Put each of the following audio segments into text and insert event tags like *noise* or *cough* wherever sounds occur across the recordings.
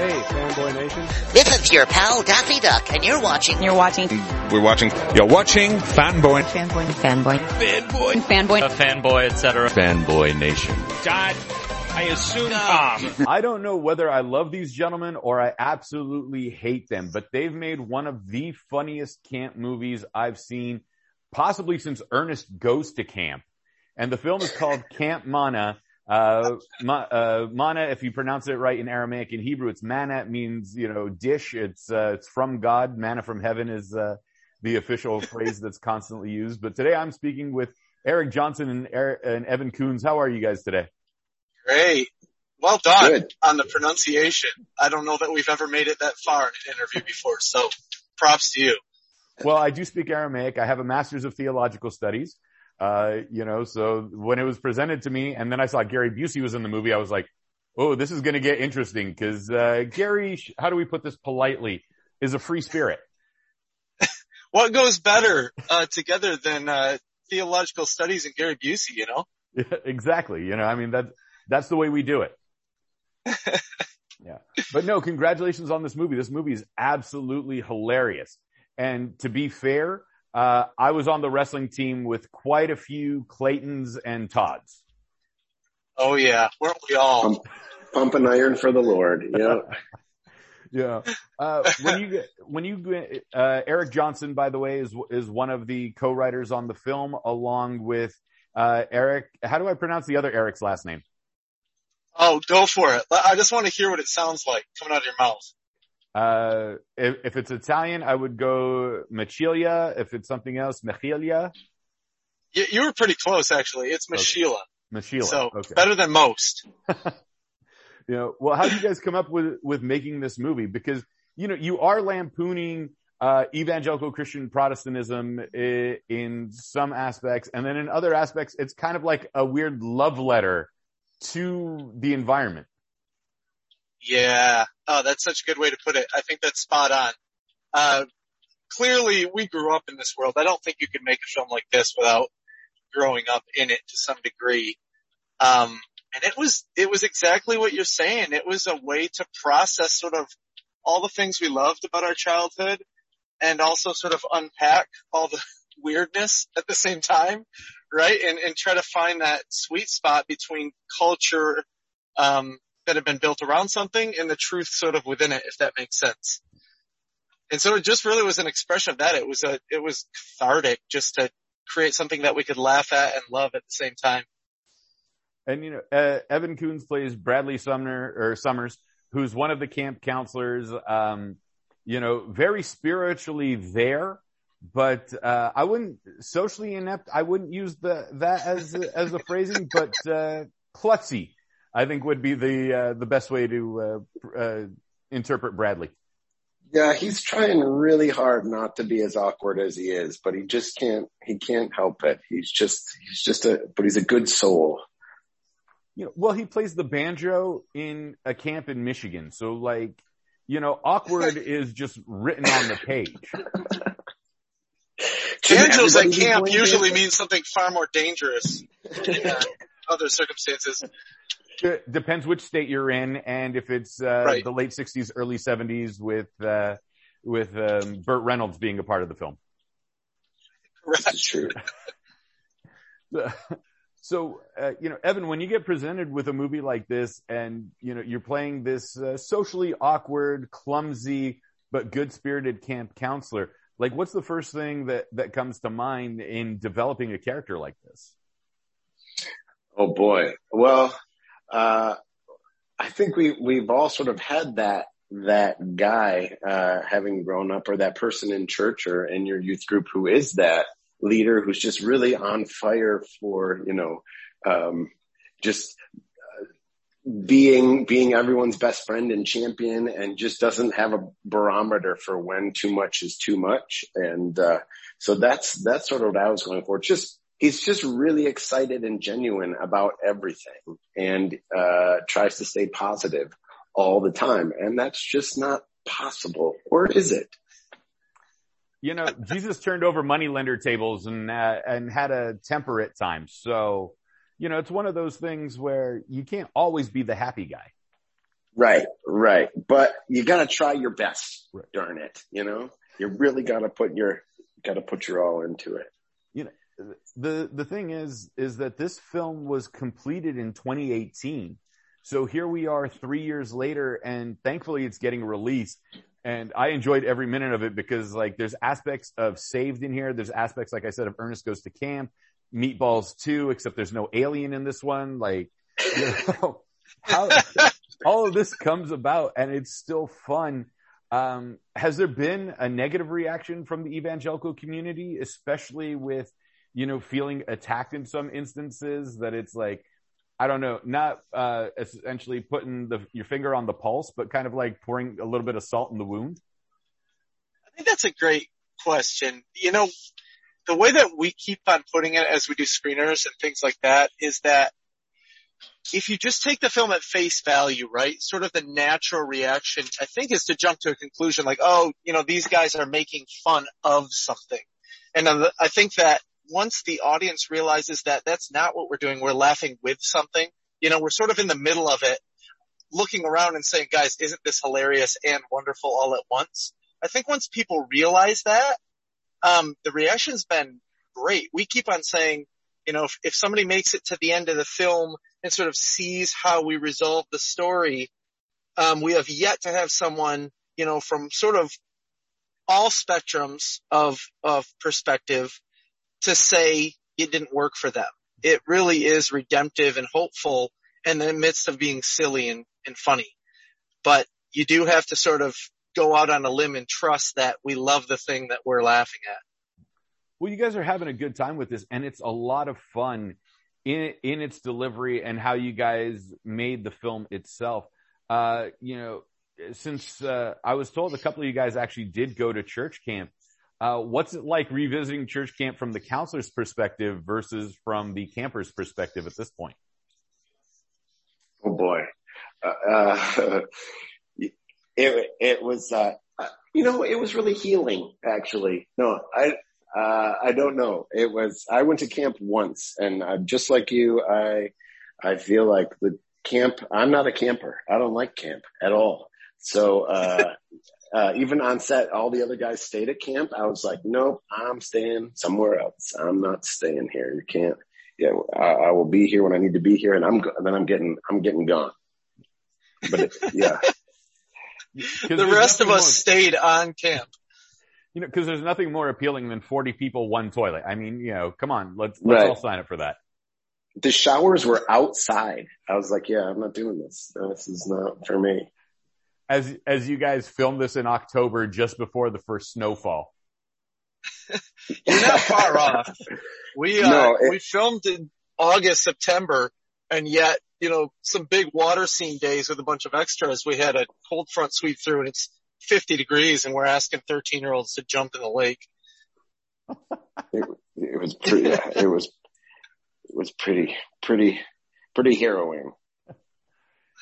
Hey, Fanboy Nation. This is your pal Daffy Duck, and you're watching. You're watching. We're watching. You're watching Fanboy. Fanboy. Fanboy. Fanboy. Fanboy. A fanboy, etc. Fanboy Nation. God, I assume Tom. I don't know whether I love these gentlemen or I absolutely hate them, but they've made one of the funniest camp movies I've seen, possibly since Ernest Goes to Camp. And the film is called Camp Manna. Uh, ma, uh, mana, if you pronounce it right in Aramaic and Hebrew, it's mana. It means, you know, dish. It's, uh, it's from God. Manna from heaven is, uh, the official *laughs* phrase that's constantly used. But today I'm speaking with Eric Johnson and, Eric, and Evan Coons. How are you guys today? Great. Well done Good. on the pronunciation. I don't know that we've ever made it that far in an interview before, so props to you. Well, I do speak Aramaic. I have a master's of theological studies. Uh, you know, so when it was presented to me and then I saw Gary Busey was in the movie, I was like, oh, this is going to get interesting because, uh, Gary, how do we put this politely, is a free spirit. *laughs* What goes better, uh, together than, uh, theological studies and Gary Busey, you know? Yeah, *laughs* exactly. You know, I mean, that, that's the way we do it. *laughs* yeah. But no, congratulations on this movie. This movie is absolutely hilarious. And to be fair, uh, I was on the wrestling team with quite a few Claytons and Todds. Oh yeah, weren't we all? Pump, pump an iron for the Lord. Yeah. *laughs* Yeah. Uh, when you get, when you uh, Eric Johnson, by the way, is, is one of the co-writers on the film along with, uh, Eric. How do I pronounce the other Eric's last name? Oh, go for it. I just want to hear what it sounds like coming out of your mouth. Uh, if, if it's Italian, I would go Machilia. If it's something else, Mechilia. You, you were pretty close actually. It's Okay. Mashila. Machila. So okay. better than most. *laughs* you know, well, how do you guys come up with, with making this movie? Because, you know, you are lampooning, uh, evangelical Christian Protestantism i- in some aspects. And then in other aspects, it's kind of like a weird love letter to the environment. Yeah. Oh, that's such a good way to put it. I think that's spot on. Uh, clearly we grew up in this world. I don't think you could make a film like this without growing up in it to some degree. Um, and it was, it was exactly what you're saying. It was a way to process sort of all the things we loved about our childhood and also sort of unpack all the *laughs* weirdness at the same time, right? And, and try to find that sweet spot between culture, um, that had been built around something and the truth sort of within it, if that makes sense. And so it just really was an expression of that. It was a, it was cathartic just to create something that we could laugh at and love at the same time. And, you know, uh, Evan Coons plays Bradley Sumner or Summers, who's one of the camp counselors, um, you know, very spiritually there, but, uh, I wouldn't socially inept. I wouldn't use the, that as, as the phrasing, but, uh, klutzy, I think would be the, uh, the best way to, uh, uh, interpret Bradley. Yeah, he's trying really hard not to be as awkward as he is, but he just can't, he can't help it. He's just, he's just a, but he's a good soul. you know, well, he plays the banjo in a camp in Michigan. So like, you know, awkward *laughs* is just written on the page. Shouldn't *laughs* Banjos at camp usually means something far more dangerous in uh, other circumstances. It depends which state you're in and if it's, uh, Right. the late sixties, early seventies with, uh, with, um, Burt Reynolds being a part of the film. That's true. *laughs* So, uh, you know, Evan, when you get presented with a movie like this and, you know, you're playing this uh, socially awkward, clumsy, but good spirited camp counselor, like what's the first thing that, that comes to mind in developing a character like this? Oh boy. Well, uh, I think we, we've all sort of had that, that guy, uh, having grown up or that person in church or in your youth group who is that leader who's just really on fire for, you know, um, just uh, being, being everyone's best friend and champion and just doesn't have a barometer for when too much is too much. And, uh, so that's, that's sort of what I was going for. Just, he's just really excited and genuine about everything and, uh, tries to stay positive all the time. And that's just not possible. Or is it? You know, Jesus turned over moneylender tables and, uh, and had a temper at times. So, you know, it's one of those things where you can't always be the happy guy. Right, right. But you gotta try your best. Right. Darn it. You know, you really gotta put your, gotta put your all into it. You know, the, the thing is, is that this film was completed in 2018. So here we are three years later and thankfully it's getting released. And I enjoyed every minute of it because like there's aspects of saved in here. There's aspects, like I said, of Ernest goes to camp, meatballs too, except there's no alien in this one. Like, *laughs* you know, how all of this comes about and it's still fun. Um, has there been a negative reaction from the evangelical community, especially with, you know, feeling attacked in some instances that it's like, I don't know, not uh, essentially putting the, your finger on the pulse, but kind of like pouring a little bit of salt in the wound? I think that's a great question. You know, the way that we keep on putting it as we do screeners and things like that is that if you just take the film at face value, right, sort of the natural reaction, I think, is to jump to a conclusion like, oh, you know, these guys are making fun of something. And I think that once the audience realizes that that's not what we're doing, we're laughing with something, you know, we're sort of in the middle of it, looking around and saying, guys, isn't this hilarious and wonderful all at once? I think once people realize that, um, the reaction's been great. We keep on saying, you know, if, if somebody makes it to the end of the film and sort of sees how we resolve the story, um, we have yet to have someone, you know, from sort of all spectrums of, of perspective to say it didn't work for them. It really is redemptive and hopeful in the midst of being silly and, and funny. But you do have to sort of go out on a limb and trust that we love the thing that we're laughing at. Well, you guys are having a good time with this and it's a lot of fun in, in its delivery and how you guys made the film itself. Uh, you know, since, uh, I was told a couple of you guys actually did go to church camp. Uh, what's it like revisiting church camp from the counselor's perspective versus from the camper's perspective at this point? Oh boy. Uh, *laughs* it, it was, uh, you know, it was really healing actually. No, I, uh, I don't know. It was, I went to camp once and uh, just like you, I, I feel like the camp, I'm not a camper. I don't like camp at all. So, uh, even on set, all the other guys stayed at camp. I was like, nope, I'm staying somewhere else. I'm not staying here. You can't, yeah, I, I will be here when I need to be here and I'm, then I'm getting, I'm getting gone. But it, *laughs* yeah. the rest of us more, stayed on camp. You know, cause there's nothing more appealing than 40 people, one toilet. I mean, you know, come on, let's, let's right. all sign up for that. The showers were outside. I was like, yeah, I'm not doing this. This is not for me. As, as you guys filmed this in October, just before the first snowfall. *laughs* You're not far off. We, uh, no, it, we filmed in August, September, and yet you know, some big water scene days with a bunch of extras. We had a cold front sweep through and it's 50 degrees and we're asking 13 year olds to jump in the lake. *laughs* it, it was pretty, yeah, it was, it was pretty, pretty, pretty harrowing. *laughs*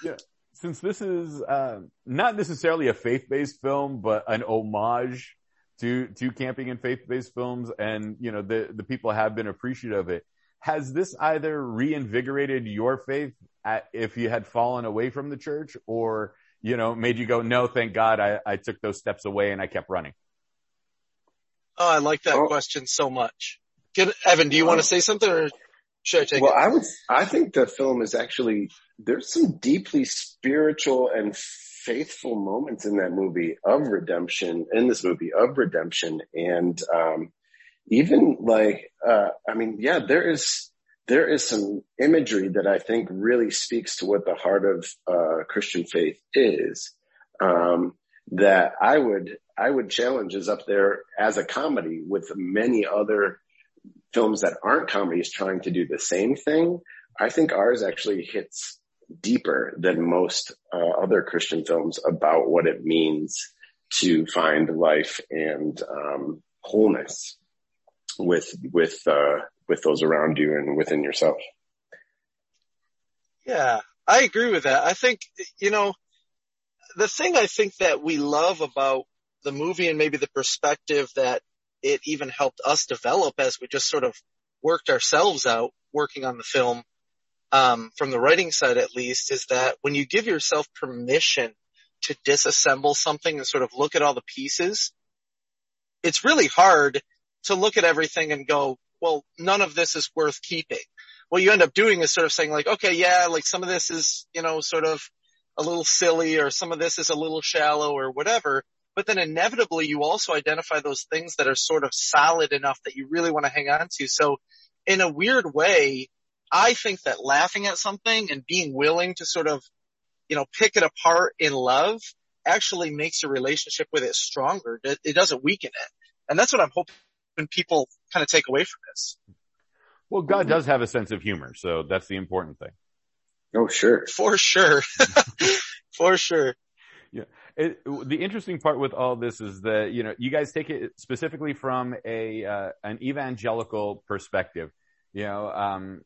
Yeah. Since this is, uh, not necessarily a faith-based film, but an homage to, to camping and faith-based films. And, you know, the, the people have been appreciative of it has this either reinvigorated your faith at, if you had fallen away from the church or, you know, made you go, no, thank God I, I took those steps away and I kept running? Oh, I like that oh. question so much. Get, Evan, do you want to say something or I take well, it? I would, I think the film is actually, there's some deeply spiritual and faithful moments in that movie of redemption, in this movie of redemption. And, um, even like, uh, I mean, yeah, there is, there is some imagery that I think really speaks to what the heart of, uh, Christian faith is, um, that I would, I would challenge is up there as a comedy with many other films that aren't comedies trying to do the same thing. I think ours actually hits deeper than most uh, other Christian films about what it means to find life and um, wholeness with with uh, with those around you and within yourself. Yeah, I agree with that. I think you know the thing I think that we love about the movie and maybe the perspective that it even helped us develop as we just sort of worked ourselves out working on the film um, from the writing side at least, is that when you give yourself permission to disassemble something and sort of look at all the pieces, it's really hard to look at everything and go, well, none of this is worth keeping. What you end up doing is sort of saying like, okay, yeah, like some of this is, you know, sort of a little silly or some of this is a little shallow or whatever. But then inevitably you also identify those things that are sort of solid enough that you really want to hang on to. So in a weird way, I think that laughing at something and being willing to sort of, you know, pick it apart in love actually makes your relationship with it stronger. It, it doesn't weaken it. And that's what I'm hoping people kind of take away from this. Well, God does have a sense of humor, so that's the important thing. Oh, sure. For sure. *laughs* For sure. Yeah. It, the interesting part with all this is that, you know, you guys take it specifically from a, uh, an evangelical perspective. You know, um,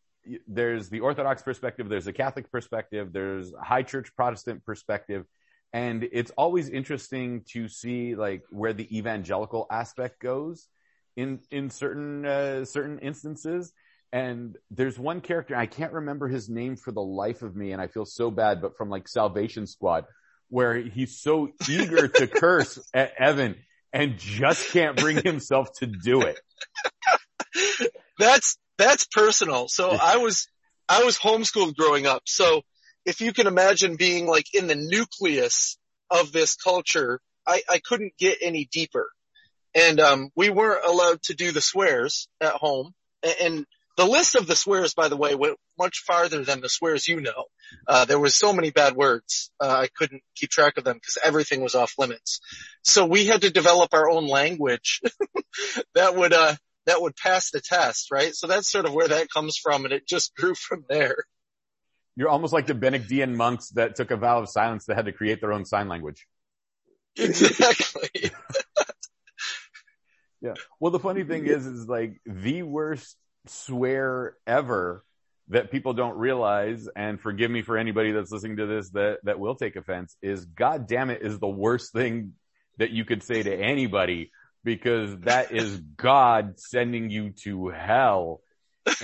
there's the Orthodox perspective, there's a Catholic perspective, there's high church Protestant perspective. And it's always interesting to see like where the evangelical aspect goes in, in certain, uh, certain instances. And there's one character, I can't remember his name for the life of me, and I feel so bad, but from like Salvation Squad, where he's so eager to curse at *laughs* Evan and just can't bring himself to do it. That's, that's personal. So I was, I was homeschooled growing up. So if you can imagine being like in the nucleus of this culture, I, I couldn't get any deeper. And, um, we weren't allowed to do the swears at home. And the list of the swears, by the way, went much farther than the swears you know. Uh, there was so many bad words. Uh, I couldn't keep track of them because everything was off limits. So we had to develop our own language *laughs* that would, uh, that would pass the test, right? So that's sort of where that comes from and it just grew from there. You're almost like the Benedictine monks that took a vow of silence that had to create their own sign language. Exactly. *laughs* yeah. Well, the funny thing is, is like the worst swear ever that people don't realize, and forgive me for anybody that's listening to this that, that will take offense, is God damn it is the worst thing that you could say to anybody because that is God sending you to hell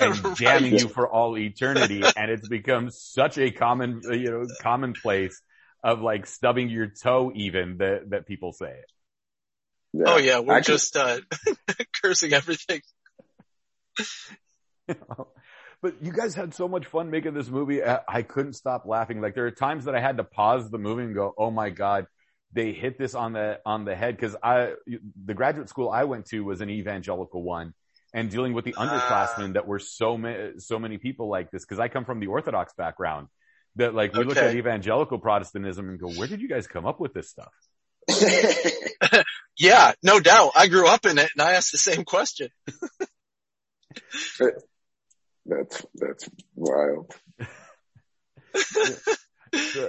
and *laughs* Right. damning you for all eternity. And it's become such a common, you know, commonplace of like stubbing your toe even that, that people say it. Oh yeah, we're I can- just, uh, *laughs* cursing everything. *laughs* but you guys had so much fun making this movie. I, I couldn't stop laughing. Like there are times that I had to pause the movie and go, "Oh my god, they hit this on the on the head." Because I, the graduate school I went to was an evangelical one, and dealing with the ah. underclassmen that were so many so many people like this. Because I come from the Orthodox background, that like we look at evangelical Protestantism and go, "Where did you guys come up with this stuff?" *laughs* Yeah, no doubt. I grew up in it and I asked the same question. *laughs* that's, that's wild. *laughs*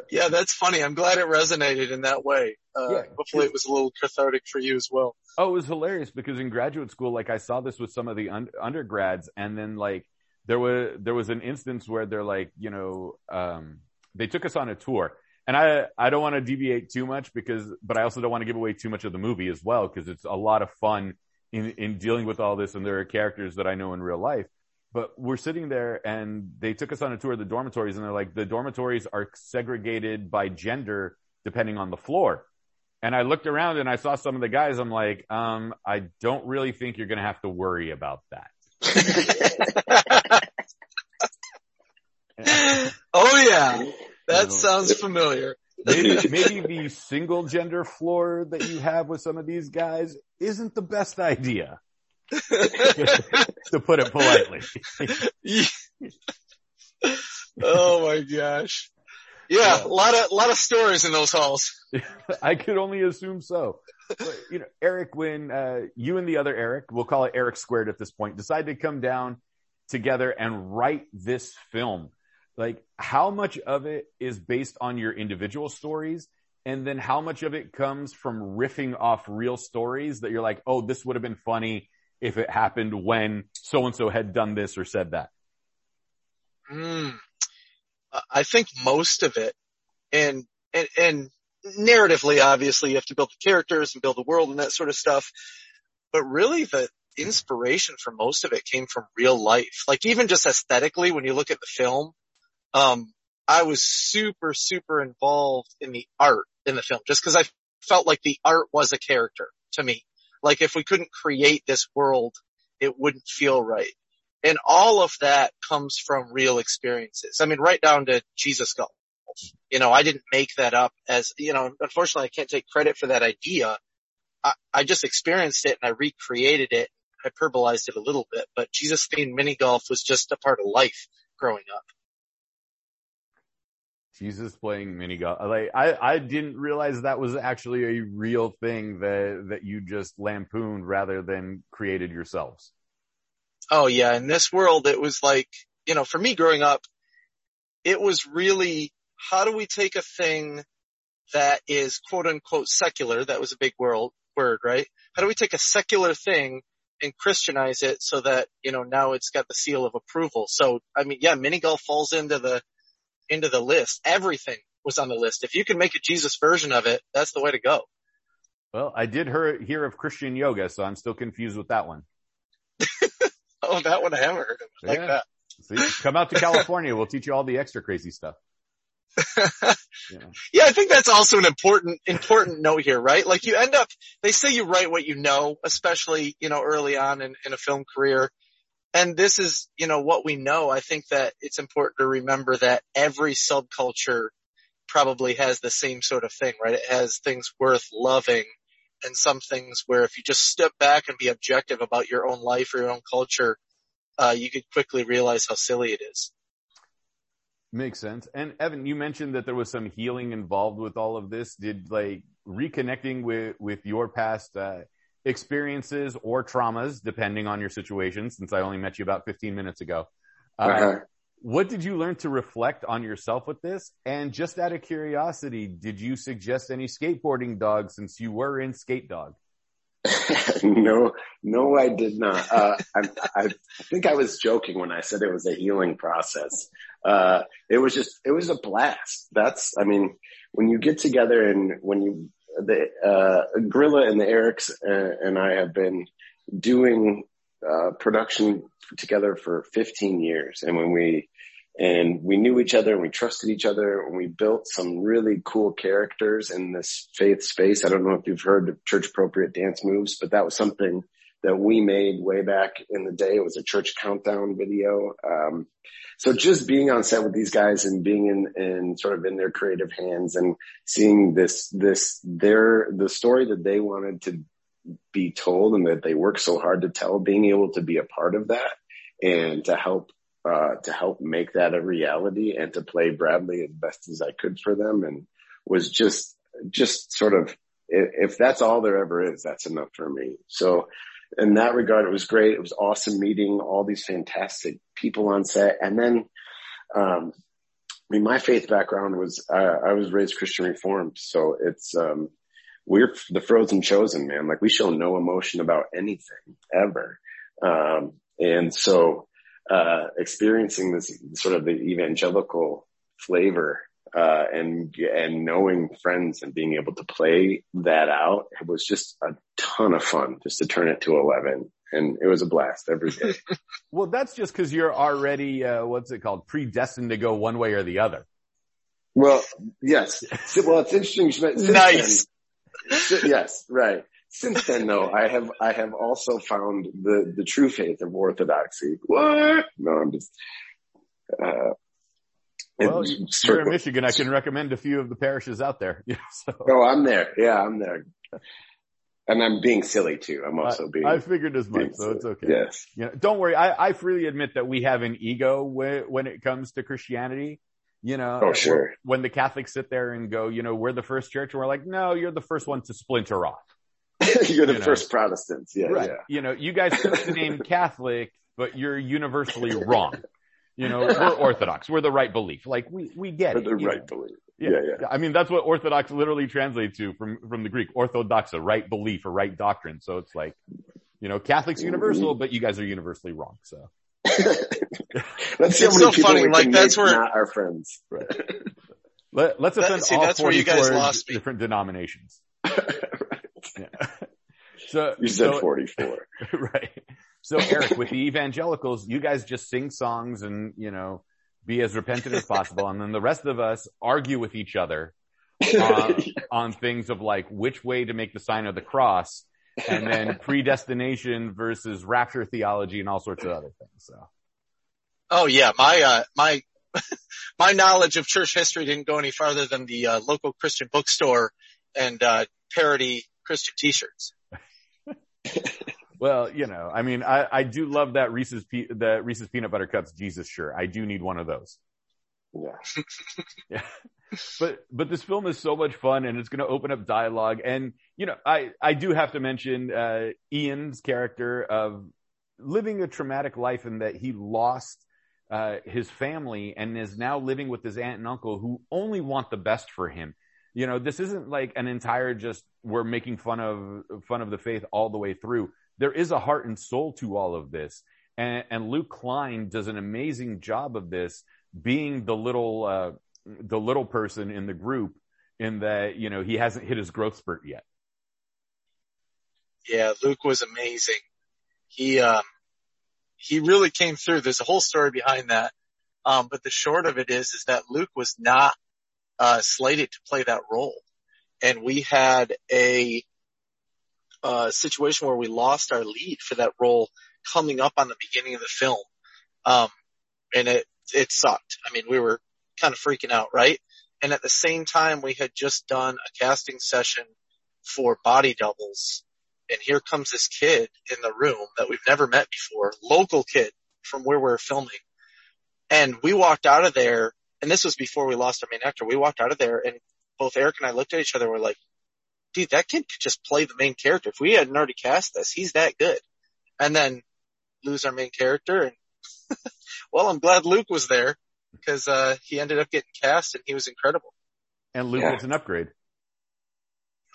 Yeah, that's funny. I'm glad it resonated in that way. Uh, Yeah. hopefully it was a little cathartic for you as well. Oh, it was hilarious because in graduate school, like I saw this with some of the un- undergrads and then like there was, there was an instance where they're like, you know, um, they took us on a tour and I, I don't want to deviate too much because, but I also don't want to give away too much of the movie as well because it's a lot of fun in, in dealing with all this and there are characters that I know in real life. But we're sitting there and they took us on a tour of the dormitories and they're like, the dormitories are segregated by gender depending on the floor. And I looked around and I saw some of the guys. I'm like, um, I don't really think you're going to have to worry about that. *laughs* Oh yeah, that sounds familiar. Maybe, *laughs* maybe the single gender floor that you have with some of these guys isn't the best idea, *laughs* to put it politely. *laughs* oh my gosh. Yeah, a lot of, a lot of stories in those halls. I could only assume so. But, you know, Eric, when uh, you and the other Eric, we'll call it Eric squared at this point, decide to come down together and write this film, like how much of it is based on your individual stories, and then how much of it comes from riffing off real stories that you're like, oh, this would have been funny if it happened when so and so had done this or said that. Mm. I think most of it, and, and, and narratively, obviously, you have to build the characters and build the world and that sort of stuff. But really, the inspiration for most of it came from real life. Like even just aesthetically, when you look at the film, um, I was super, super involved in the art in the film just because I felt like the art was a character to me. Like if we couldn't create this world, it wouldn't feel right. And all of that comes from real experiences. I mean, right down to Jesus Golf. You know, I didn't make that up as, you know, unfortunately I can't take credit for that idea. I, I just experienced it and I recreated it, hyperbolized it a little bit, but Jesus themed mini golf was just a part of life growing up. Jesus playing mini golf. Like I, I didn't realize that was actually a real thing that that you just lampooned rather than created yourselves. Oh yeah, in this world it was like, you know, for me growing up, it was really how do we take a thing that is quote unquote secular, that was a big world word, right? How do we take a secular thing and Christianize it so that, you know, now it's got the seal of approval. So, I mean, yeah, mini golf falls into the, into the list. Everything was on the list. If you can make a Jesus version of it, that's the way to go. Well, I did hear, hear of Christian yoga, so I'm still confused with that one. *laughs* oh, that one I haven't heard of. Like Yeah. that. See, come out to California. We'll teach you all the extra crazy stuff. *laughs* Yeah. Yeah, I think that's also an important, important note here, right? Like you end up, they say you write what you know, especially, you know, early on in, in a film career. And this is, you know, what we know. I think that it's important to remember that every subculture probably has the same sort of thing, right? It has things worth loving and some things where if you just step back and be objective about your own life or your own culture, uh, you could quickly realize how silly it is. Makes sense. And Evan, you mentioned that there was some healing involved with all of this. Did like reconnecting with, with your past, uh, experiences or traumas, depending on your situation, since I only met you about 15 minutes ago. Uh, Uh-huh. What did you learn to reflect on yourself with this? And just out of curiosity, did you suggest any skateboarding dogs since you were in Skate Dog? *laughs* no, no, I did not. Uh, I, I, I think I was joking when I said it was a healing process. Uh, it was just, it was a blast. That's, I mean, when you get together and when you, the, uh, Gorilla and the Erics uh, and I have been doing, uh, production together for 15 years. And when we, and we knew each other and we trusted each other and we built some really cool characters in this faith space. I don't know if you've heard of church appropriate dance moves, but that was something that we made way back in the day. It was a church countdown video. Um, so just being on set with these guys and being in, in sort of in their creative hands and seeing this, this, their, the story that they wanted to be told and that they worked so hard to tell, being able to be a part of that and to help uh, to help make that a reality and to play Bradley as best as I could for them and was just, just sort of, if, if that's all there ever is, that's enough for me. So in that regard, it was great. It was awesome meeting all these fantastic people on set. And then, um, I mean, my faith background was, uh, I was raised Christian Reformed. So it's, um, we're the frozen chosen, man. Like we show no emotion about anything ever. Um, and so, uh, experiencing this sort of the evangelical flavor, uh, and, and knowing friends and being able to play that out, it was just a ton of fun just to turn it to 11. And it was a blast every day. *laughs* Well, that's just because you're already, uh, what's it called, predestined to go one way or the other. well, yes. Well, it's interesting. you should mention- since Nice. then- si- yes, right. Since then though, I have, I have also found the, the true faith of orthodoxy. What? No, I'm just, uh, Well, you- you're in Michigan. I can recommend a few of the parishes out there. *laughs* Yeah, so Oh, I'm there. Yeah, I'm there. And I'm being silly too. I'm also being, I, figured as much, so it's okay. Yes. You know, don't worry. I, I freely admit that we have an ego when, when it comes to Christianity. You know, Oh, sure. when the Catholics sit there and go, you know, we're the first church, and we're like, no, you're the first one to splinter off. *laughs* You're the You know. first Protestants. Yeah, right. yeah. You know, you guys took the name *laughs* Catholic, but you're universally wrong. You know, we're Orthodox. We're the right belief. Like we, we get For it. the right know. belief. Yeah, Yeah, yeah. I mean, that's what Orthodox literally translates to from, from the Greek, orthodoxa, right belief or right doctrine. So it's like, you know, Catholics universal, but you guys are universally wrong. So *laughs* Let's see It's how many so people funny, we like, can that's make where- not our friends. *laughs* let, let's That- offend see, all that's where you guys 44 lost me. different denominations. *laughs* Yeah. So, You said so- 44. right. So Eric, with the evangelicals, you guys just sing songs and, you know, be as repentant as possible, and then the rest of us argue with each other on, *laughs* on things of like which way to make the sign of the cross, and then *laughs* predestination versus rapture theology and all sorts of other things. So. Oh yeah, my uh, my *laughs* my knowledge of church history didn't go any farther than the uh, local Christian bookstore and uh, parody Christian T-shirts. Well, you know, I mean, I, I do love that Reese's pe- the Reese's peanut butter cups Jesus shirt. I do need one of those. Yeah. *laughs* Yeah. But but this film is so much fun and it's going to open up dialogue and you know, I I do have to mention uh Ian's character of living a traumatic life in that he lost uh his family and is now living with his aunt and uncle who only want the best for him. You know, this isn't like an entire just we're making fun of fun of the faith all the way through. There is a heart and soul to all of this. And, and Luke Klein does an amazing job of this being the little uh the little person in the group in that, you know, he hasn't hit his growth spurt yet. Yeah, Luke was amazing. He um he really came through. There's a whole story behind that. Um, but the short of it is is that Luke was not uh slated to play that role. And we had a uh situation where we lost our lead for that role coming up on the beginning of the film. Um and it it sucked. I mean, we were kind of freaking out, right? And at the same time, we had just done a casting session for body doubles. And here comes this kid in the room that we've never met before, local kid from where we are filming. And we walked out of there, and this was before we lost our main actor. We walked out of there and both Eric and I looked at each other and were like, dude, that kid could just play the main character. If we hadn't already cast this, he's that good. And then lose our main character. And *laughs* well, I'm glad Luke was there because uh, he ended up getting cast and he was incredible. And Luke Yeah. gets an upgrade.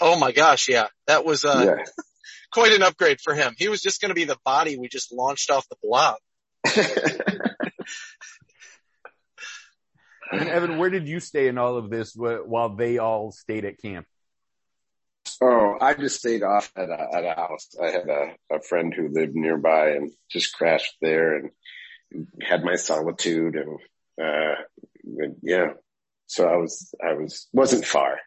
Oh my gosh, yeah, that was uh, yeah. *laughs* quite an upgrade for him. He was just going to be the body we just launched off the blob. *laughs* And Evan, where did you stay in all of this while they all stayed at camp? Oh, I just stayed off at a, at a house. I had a, a friend who lived nearby and just crashed there and had my solitude and, uh, and, yeah. So I was, I was, wasn't far.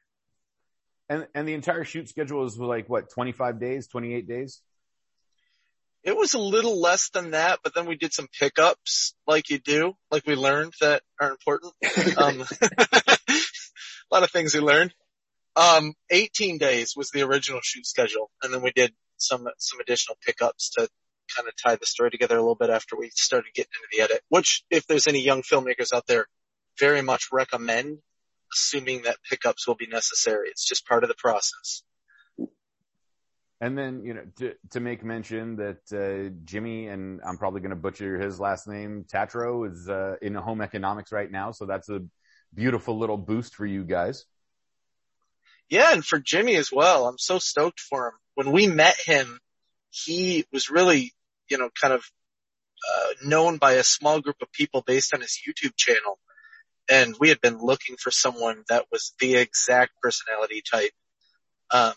And and the entire shoot schedule was like what, 25 days, 28 days? It was a little less than that, but then we did some pickups like you do, like we learned that are important. *laughs* Um, *laughs* a lot of things we learned. Um, 18 days was the original shoot schedule, and then we did some some additional pickups to kind of tie the story together a little bit after we started getting into the edit. Which, if there's any young filmmakers out there, very much recommend, assuming that pickups will be necessary. It's just part of the process. And then, you know, to, to make mention that, uh, Jimmy, and I'm probably going to butcher his last name, Tatro is, uh, in home economics right now. So that's a beautiful little boost for you guys. Yeah, and for Jimmy as well. I'm so stoked for him. When we met him, he was really, you know, kind of uh, known by a small group of people based on his YouTube channel. And we had been looking for someone that was the exact personality type. Um,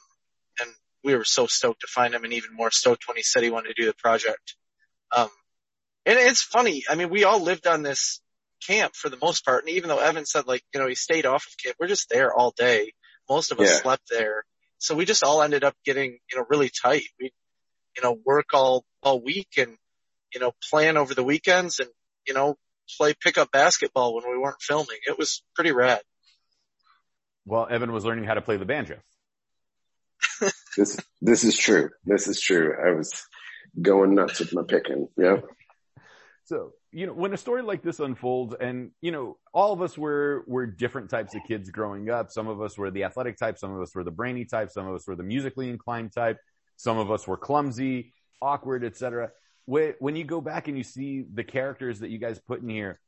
and we were so stoked to find him and even more stoked when he said he wanted to do the project. Um, and it's funny. I mean, we all lived on this camp for the most part. And even though Evan said like, you know, he stayed off of camp, we're just there all day. Most of us Yeah. slept there. So we just all ended up getting, you know, really tight. We, you know, work all, all week and, you know, plan over the weekends and, you know, play pickup basketball when we weren't filming. It was pretty rad. Well, Evan was learning how to play the banjo. *laughs* This, this is true. This is true. I was going nuts with my picking. Yeah. So, you know, when a story like this unfolds and, you know, all of us were, were different types of kids growing up. Some of us were the athletic type. Some of us were the brainy type. Some of us were the musically inclined type. Some of us were clumsy, awkward, etc. When, when you go back and you see the characters that you guys put in here,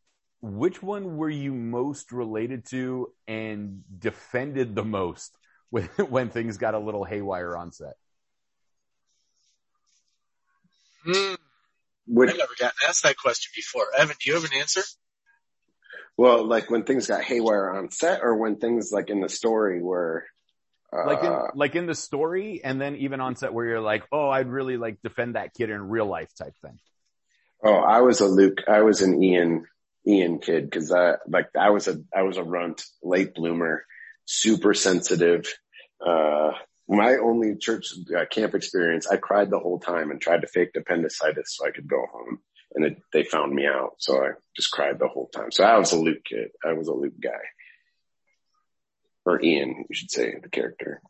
which one were you most related to and defended the most when, *laughs* when things got a little haywire on set? Hmm. Which, I've never gotten asked that question before. Evan, do you have an answer? well, like when things got haywire on set or when things like in the story were, uh, like in like in the story and then even on set where you're like oh i'd really like defend that kid in real life type thing oh, I was a Luke, I was an Ian Ian kid because I like I was a I was a runt, late bloomer, super sensitive. Uh, my only church uh, camp experience, I cried the whole time and tried to fake appendicitis so I could go home. And it, they found me out, so I just cried the whole time. So I was a Luke kid. I was a Luke guy, or Ian, you should say, the character.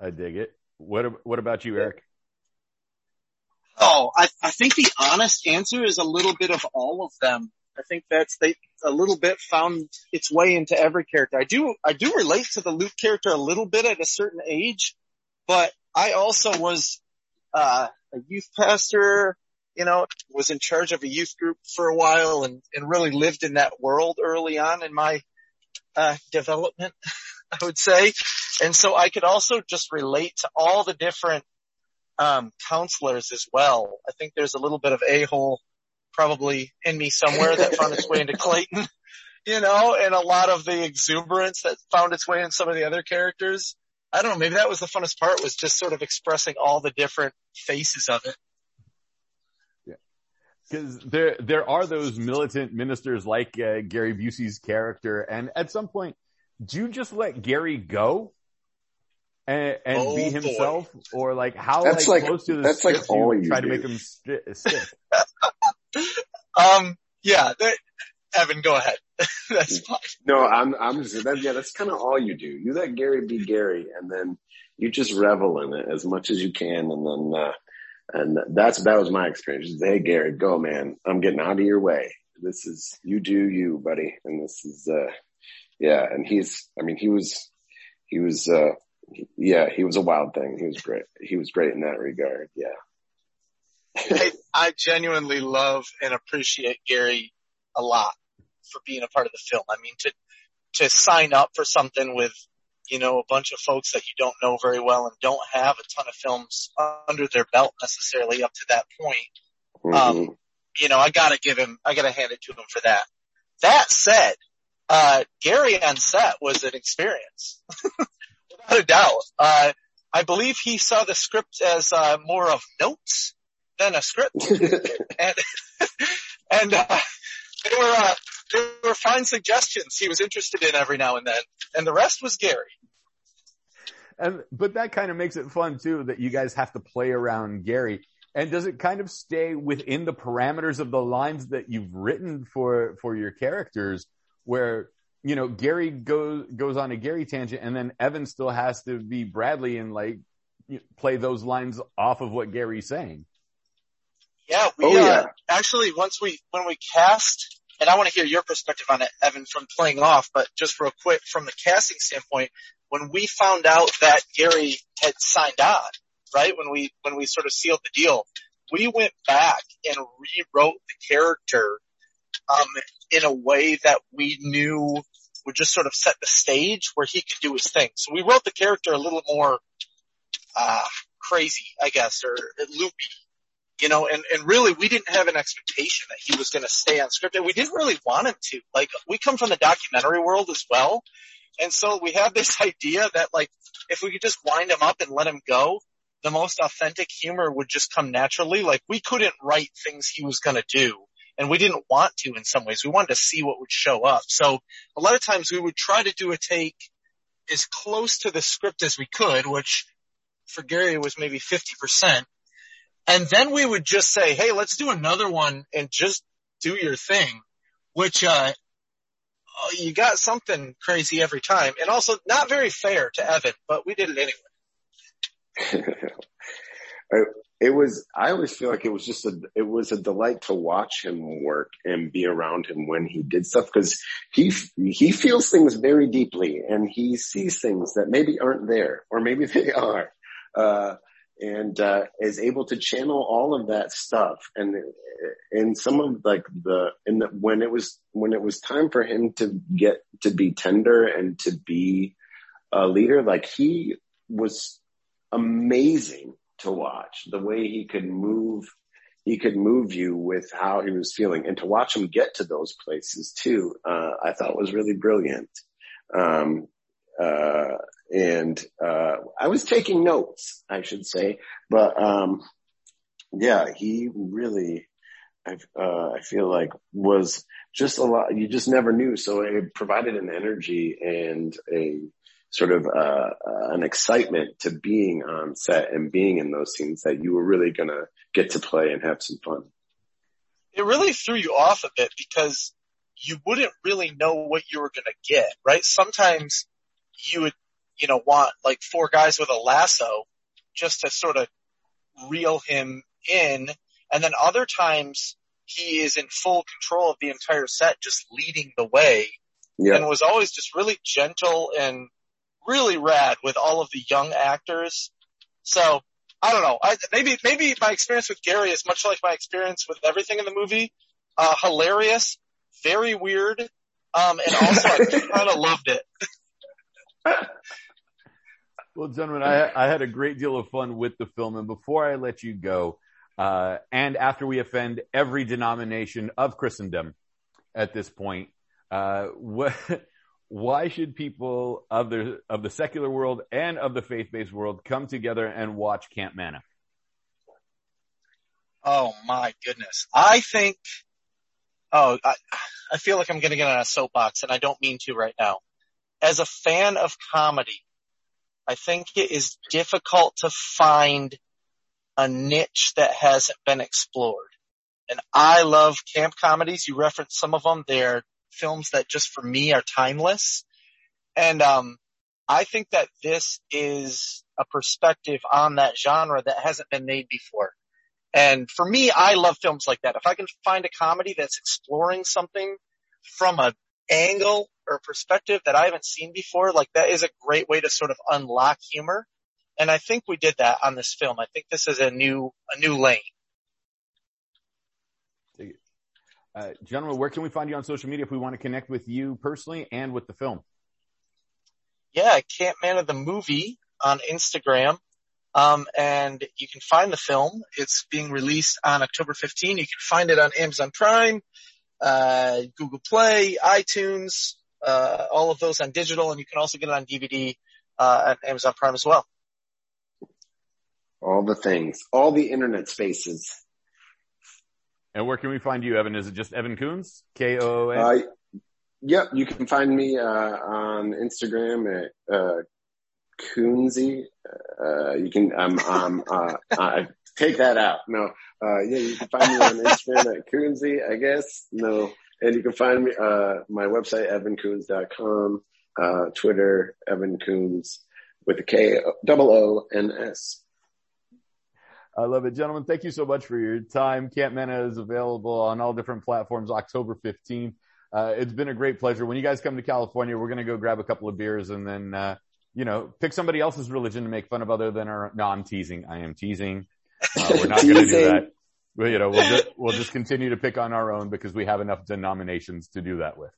I dig it. What What about you, Eric? Oh, I, I think the honest answer is a little bit of all of them. I think that's they a little bit found its way into every character. I do I do relate to the Luke character a little bit at a certain age, but I also was uh, a youth pastor, you know, was in charge of a youth group for a while and and really lived in that world early on in my uh, development, *laughs* I would say. And so I could also just relate to all the different um, counselors as well. I think there's a little bit of a-hole probably in me somewhere that found its way into *laughs* Clayton, you know, and a lot of the exuberance that found its way in some of the other characters. I don't know, maybe that was the funnest part was just sort of expressing all the different faces of it. Yeah. Because there there are those militant ministers like uh, Gary Busey's character, and at some point, do you just let Gary go and, and Oh, be boy. himself, or like how That's like, like- close to the that's like script all you you try to make him st- stick? *laughs* Um, yeah, that, Evan, go ahead. *laughs* That's fine. No, I'm, I'm just, that, yeah, that's kind of all you do. You let Gary be Gary and then you just revel in it as much as you can. And then, uh, and that's, that was my experience. Just, hey, Gary, go, man. I'm getting out of your way. This is, you do you, buddy. And this is, uh, yeah. And he's, I mean, he was, he was, uh, yeah, he was a wild thing. He was great. He was great in that regard. Yeah. I, I genuinely love and appreciate Gary a lot for being a part of the film. I mean, to, to sign up for something with, you know, a bunch of folks that you don't know very well and don't have a ton of films under their belt necessarily up to that point. Um, Mhm. you know, I gotta give him, I gotta hand it to him for that. That said, uh, Gary on set was an experience. *laughs* Without a doubt. Uh, I believe he saw the script as, uh, more of notes than a script. and, *laughs* and, uh, they were, uh, they were fine suggestions he was interested in every now and then. And the rest was Gary. And but that kind of makes it fun too that you guys have to play around Gary. And does it kind of stay within the parameters of the lines that you've written for for your characters, where you know Gary goes goes on a Gary tangent, and then Evan still has to be Bradley and like play those lines off of what Gary's saying. Yeah, we Oh, uh, yeah. actually once we when we cast, and I want to hear your perspective on it, Evan, from playing off, but just real quick from the casting standpoint, when we found out that Gary had signed on, right when we when we sort of sealed the deal, we went back and rewrote the character um, in a way that we knew would just sort of set the stage where he could do his thing. So we wrote the character a little more uh, crazy, I guess, or loopy you know, and, and really we didn't have an expectation that he was going to stay on script and we didn't really want him to. Like we come from the documentary world as well. And so we have this *laughs* idea that like if we could just wind him up and let him go, the most authentic humor would just come naturally. Like we couldn't write things he was going to do and we didn't want to in some ways. We wanted to see what would show up. So a lot of times we would try to do a take as close to the script as we could, which for Gary was maybe 50%. And then we would just say, Hey, let's do another one and just do your thing, which, uh, oh, you got something crazy every time and also not very fair to Evan, but we did it anyway. *laughs* It was i always feel like it was just a it was a delight to watch him work and be around him when he did stuff because he he feels things very deeply and he sees things that maybe aren't there or maybe *laughs* they are uh and uh is able to channel all of that stuff. And in some of like the in the when it was when it was time for him to get to be tender and to be a leader like he was amazing to watch. The way he could move he could move you with how he was feeling. And to watch him get to those places too uh i thought was really brilliant. Um uh and uh i was taking notes i should say but um yeah he really I, uh, I feel like was just a lot, you just never knew. So it provided an energy and a sort of, uh, uh, an excitement to being on set and being in those scenes that you were really going to get to play and have some fun. It really threw you off a bit because you wouldn't really know what you were going to get, right? Sometimes you would, you know, want like four guys with a lasso just to sort of reel him in. And then other times he is in full control of the entire set, just leading the way Yeah. and was always just really gentle and really rad with all of the young actors. So I don't know. I, maybe maybe my experience with Gary is much like my experience with everything in the movie. Uh, hilarious, very weird, um, and also I *laughs* kind of loved it. *laughs* Well, gentlemen, I, I had a great deal of fun with the film. And before I let you go, uh, and after we offend every denomination of Christendom at this point, uh, what, *laughs* why should people of the, of the secular world and of the faith-based world come together and watch Camp Manna? Oh my goodness. I think, oh, I, I feel like I'm going to get on a soapbox and I don't mean to right now. As a fan of comedy, I think it is difficult to find a niche that hasn't been explored. And I love camp comedies. You referenced some of them. They're films that just for me are timeless. And, um, I think that this is a perspective on that genre that hasn't been made before. And for me, I love films like that. If I can find a comedy that's exploring something from a angle or perspective that I haven't seen before, like that is a great way to sort of unlock humor. And I think we did that on this film. I think this is a new, a new lane. Uh, gentlemen, where can we find you on social media if we want to connect with you personally and with the film? Yeah, Camp Manna the movie on Instagram. Um, and you can find the film. It's being released on October 15. You can find it on Amazon Prime, uh, Google Play, iTunes, uh, all of those on digital, and you can also get it on DVD uh, at Amazon Prime as well. All the things, all the internet spaces. And where can we find you, Evan? Is it just Evan Koons? K-O-O-N? Uh, yep, you can find me uh, on Instagram at uh, Koonsy. Uh, you can um um uh, *laughs* uh, take that out. No, uh, yeah, you can find me on Instagram at Koonsy. I guess no, and you can find me uh my website evankoons.com, uh, Twitter Evan Koons with a K double O N S. I love it. Gentlemen, thank you so much for your time. Camp Manna is available on all different platforms October 15th. Uh, it's been a great pleasure. When you guys come to California, we're going to go grab a couple of beers and then, uh, you know, pick somebody else's religion to make fun of other than our, no, I'm teasing. I am teasing. Uh, we're not going to do Teasing. that. Well, you know, we'll just, we'll just continue to pick on our own because we have enough denominations to do that with.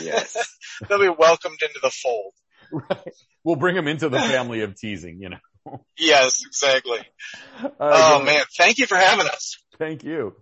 Yes. *laughs* They'll be welcomed into the fold. Right. We'll bring them into the family of teasing, you know. Yes, exactly. All right, Oh man, thank you for having us. Thank you.